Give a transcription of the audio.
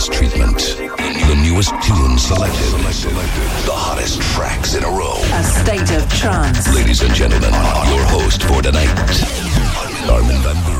Mix treatment. The newest tunes selected. The hottest tracks in a row. A state of trance. Ladies and gentlemen, your host for tonight, Armin van Buuren.